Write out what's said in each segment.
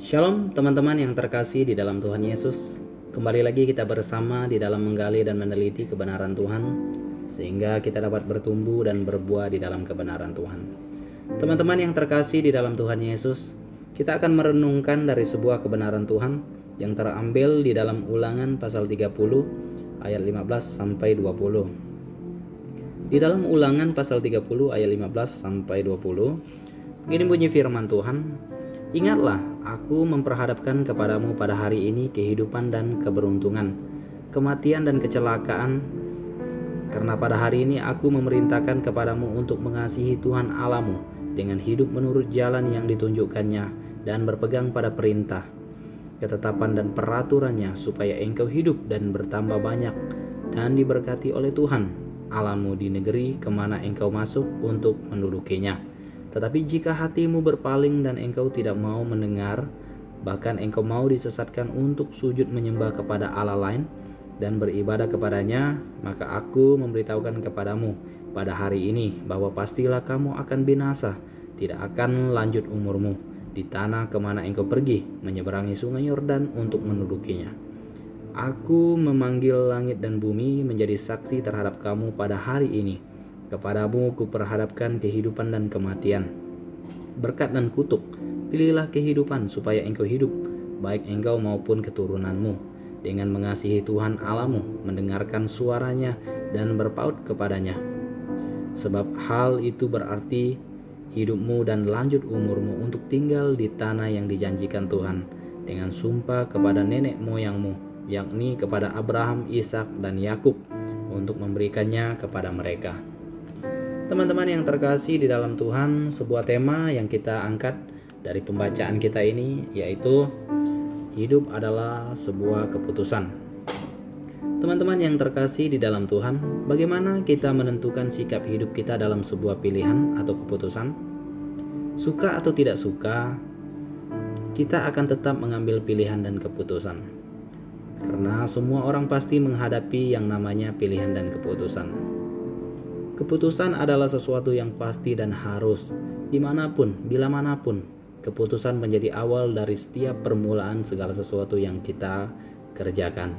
Shalom teman-teman yang terkasih di dalam Tuhan Yesus. Kembali lagi kita bersama di dalam menggali dan meneliti kebenaran Tuhan sehingga kita dapat bertumbuh dan berbuah di dalam kebenaran Tuhan. Teman-teman yang terkasih di dalam Tuhan Yesus, kita akan merenungkan dari sebuah kebenaran Tuhan yang terambil di dalam Ulangan pasal 30 ayat 15 sampai 20. Di dalam Ulangan pasal 30 ayat 15 sampai 20, begini bunyi firman Tuhan, Ingatlah, aku memperhadapkan kepadamu pada hari ini kehidupan dan keberuntungan, kematian dan kecelakaan, karena pada hari ini aku memerintahkan kepadamu untuk mengasihi Tuhan Alamu dengan hidup menurut jalan yang ditunjukkannya dan berpegang pada perintah, ketetapan dan peraturannya supaya engkau hidup dan bertambah banyak dan diberkati oleh Tuhan Alamu di negeri ke mana engkau masuk untuk mendudukinya. Tetapi jika hatimu berpaling dan engkau tidak mau mendengar, bahkan engkau mau disesatkan untuk sujud menyembah kepada Allah lain dan beribadah kepadanya, maka aku memberitahukan kepadamu pada hari ini bahwa pastilah kamu akan binasa, tidak akan lanjut umurmu di tanah ke mana engkau pergi, menyeberangi sungai Yordan untuk mendudukinya. Aku memanggil langit dan bumi menjadi saksi terhadap kamu pada hari ini, Kepadamu kuperhadapkan kehidupan dan kematian, berkat dan kutuk. Pilihlah kehidupan supaya engkau hidup, baik engkau maupun keturunanmu, dengan mengasihi Tuhan Alamu, mendengarkan suaranya, dan berpaut kepadanya. Sebab hal itu berarti hidupmu dan lanjut umurmu untuk tinggal di tanah yang dijanjikan Tuhan dengan sumpah kepada nenek moyangmu, yakni kepada Abraham, Ishak, dan Yakub, untuk memberikannya kepada mereka. Teman-teman yang terkasih di dalam Tuhan, sebuah tema yang kita angkat dari pembacaan kita ini yaitu hidup adalah sebuah keputusan. Teman-teman yang terkasih di dalam Tuhan, bagaimana kita menentukan sikap hidup kita dalam sebuah pilihan atau keputusan? Suka atau tidak suka, kita akan tetap mengambil pilihan dan keputusan. Karena semua orang pasti menghadapi yang namanya pilihan dan keputusan. Keputusan adalah sesuatu yang pasti dan harus, di mana pun, bila mana pun. Keputusan menjadi awal dari setiap permulaan segala sesuatu yang kita kerjakan.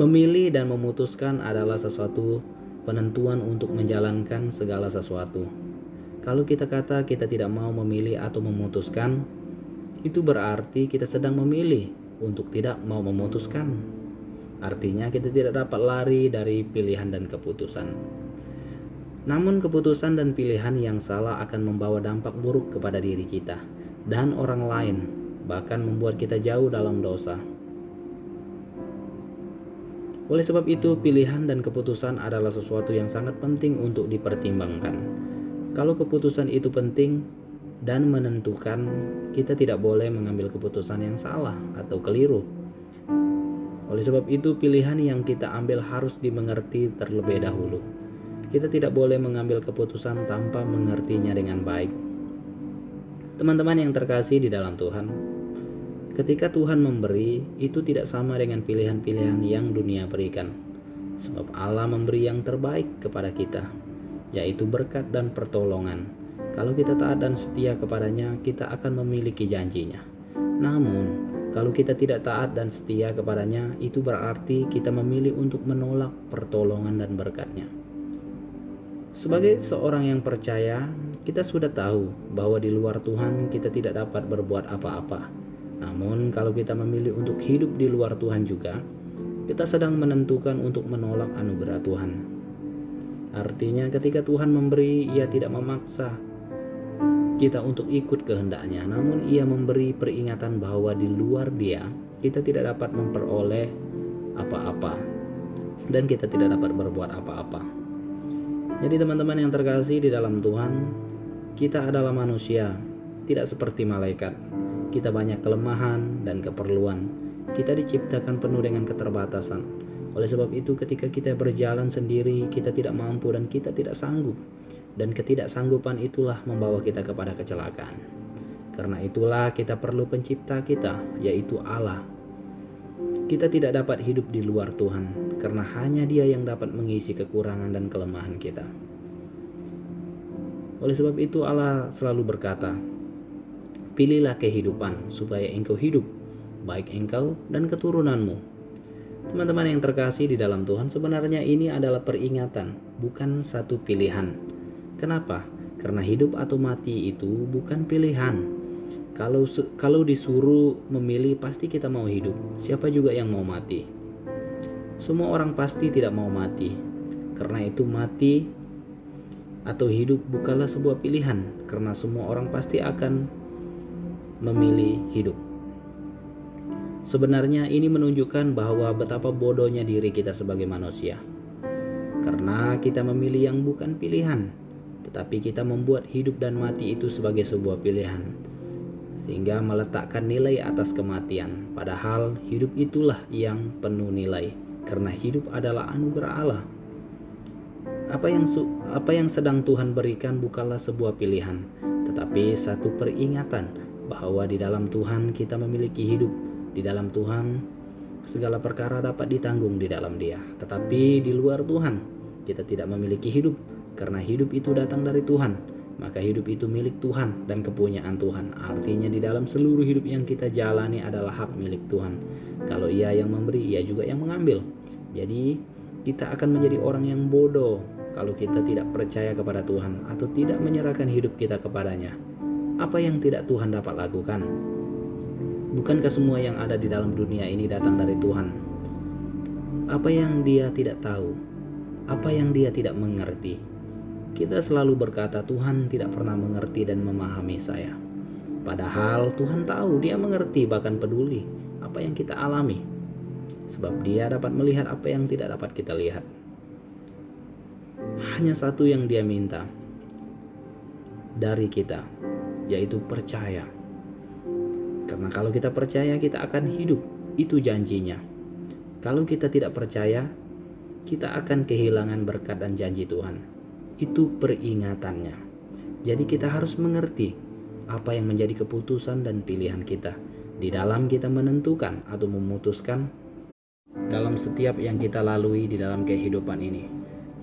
Memilih dan memutuskan adalah sesuatu penentuan untuk menjalankan segala sesuatu. Kalau kita kata kita tidak mau memilih atau memutuskan, itu berarti kita sedang memilih untuk tidak mau memutuskan. Artinya kita tidak dapat lari dari pilihan dan keputusan. Namun keputusan dan pilihan yang salah akan membawa dampak buruk kepada diri kita dan orang lain, bahkan membuat kita jauh dalam dosa. Oleh sebab itu, pilihan dan keputusan adalah sesuatu yang sangat penting untuk dipertimbangkan. Kalau keputusan itu penting dan menentukan, kita tidak boleh mengambil keputusan yang salah atau keliru oleh sebab itu, pilihan yang kita ambil harus dimengerti terlebih dahulu. Kita tidak boleh mengambil keputusan tanpa mengertinya dengan baik. Teman-teman yang terkasih di dalam Tuhan, ketika Tuhan memberi, itu tidak sama dengan pilihan-pilihan yang dunia berikan. Sebab Allah memberi yang terbaik kepada kita, yaitu berkat dan pertolongan. Kalau kita taat dan setia kepadanya, kita akan memiliki janjinya. Namun, kalau kita tidak taat dan setia kepadanya, itu berarti kita memilih untuk menolak pertolongan dan berkatnya. Sebagai seorang yang percaya, kita sudah tahu bahwa di luar Tuhan kita tidak dapat berbuat apa-apa. Namun, kalau kita memilih untuk hidup di luar Tuhan juga, kita sedang menentukan untuk menolak anugerah Tuhan. Artinya, ketika Tuhan memberi, Ia tidak memaksa, kita untuk ikut kehendaknya, namun ia memberi peringatan bahwa di luar dia kita tidak dapat memperoleh apa-apa dan kita tidak dapat berbuat apa-apa. Jadi teman-teman yang terkasih di dalam Tuhan, kita adalah manusia, tidak seperti malaikat. Kita banyak kelemahan dan keperluan. Kita diciptakan penuh dengan keterbatasan. Oleh sebab itu ketika kita berjalan sendiri, kita tidak mampu dan kita tidak sanggup dan ketidaksanggupan itulah membawa kita kepada kecelakaan. Karena itulah kita perlu pencipta kita, yaitu Allah. Kita tidak dapat hidup di luar Tuhan, karena hanya Dia yang dapat mengisi kekurangan dan kelemahan kita. Oleh sebab itu, Allah selalu berkata, Pilihlah kehidupan supaya engkau hidup, baik engkau dan keturunanmu. Teman-teman yang terkasih di dalam Tuhan, sebenarnya ini adalah peringatan, bukan satu pilihan. Kenapa? Karena hidup atau mati itu bukan pilihan. Kalau kalau disuruh memilih pasti kita mau hidup. Siapa juga yang mau mati? Semua orang pasti tidak mau mati. Karena itu mati atau hidup bukanlah sebuah pilihan karena semua orang pasti akan memilih hidup. Sebenarnya ini menunjukkan bahwa betapa bodohnya diri kita sebagai manusia. Karena kita memilih yang bukan pilihan, tetapi kita membuat hidup dan mati itu sebagai sebuah pilihan. Sehingga meletakkan nilai atas kematian, padahal hidup itulah yang penuh nilai, karena hidup adalah anugerah Allah apa yang apa yang sedang Tuhan berikan bukanlah sebuah pilihan, tetapi satu peringatan bahwa di dalam Tuhan kita memiliki hidup. Di dalam Tuhan segala perkara dapat ditanggung di dalam Dia. Tetapi di luar Tuhan kita tidak memiliki hidup karena hidup itu datang dari Tuhan. Maka hidup itu milik Tuhan dan kepunyaan Tuhan. Artinya di dalam seluruh hidup yang kita jalani adalah hak milik Tuhan. Kalau Ia yang memberi, Ia juga yang mengambil. Jadi kita akan menjadi orang yang bodoh kalau kita tidak percaya kepada Tuhan atau tidak menyerahkan hidup kita kepadanya, apa yang tidak Tuhan dapat lakukan? Bukankah semua yang ada di dalam dunia ini datang dari Tuhan? Apa yang Dia tidak tahu? Apa yang Dia tidak mengerti? Kita selalu berkata, "Tuhan tidak pernah mengerti dan memahami saya." Padahal Tuhan tahu, Dia mengerti, bahkan peduli apa yang kita alami, sebab Dia dapat melihat apa yang tidak dapat kita lihat hanya satu yang dia minta dari kita, yaitu percaya. Karena kalau kita percaya, kita akan hidup. Itu janjinya. Kalau kita tidak percaya, kita akan kehilangan berkat dan janji Tuhan. Itu peringatannya. Jadi kita harus mengerti apa yang menjadi keputusan dan pilihan kita di dalam kita menentukan atau memutuskan dalam setiap yang kita lalui di dalam kehidupan ini.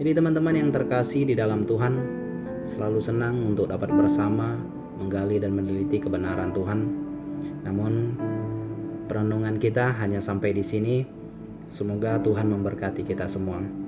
Jadi teman-teman yang terkasih di dalam Tuhan selalu senang untuk dapat bersama menggali dan meneliti kebenaran Tuhan. Namun perenungan kita hanya sampai di sini. Semoga Tuhan memberkati kita semua.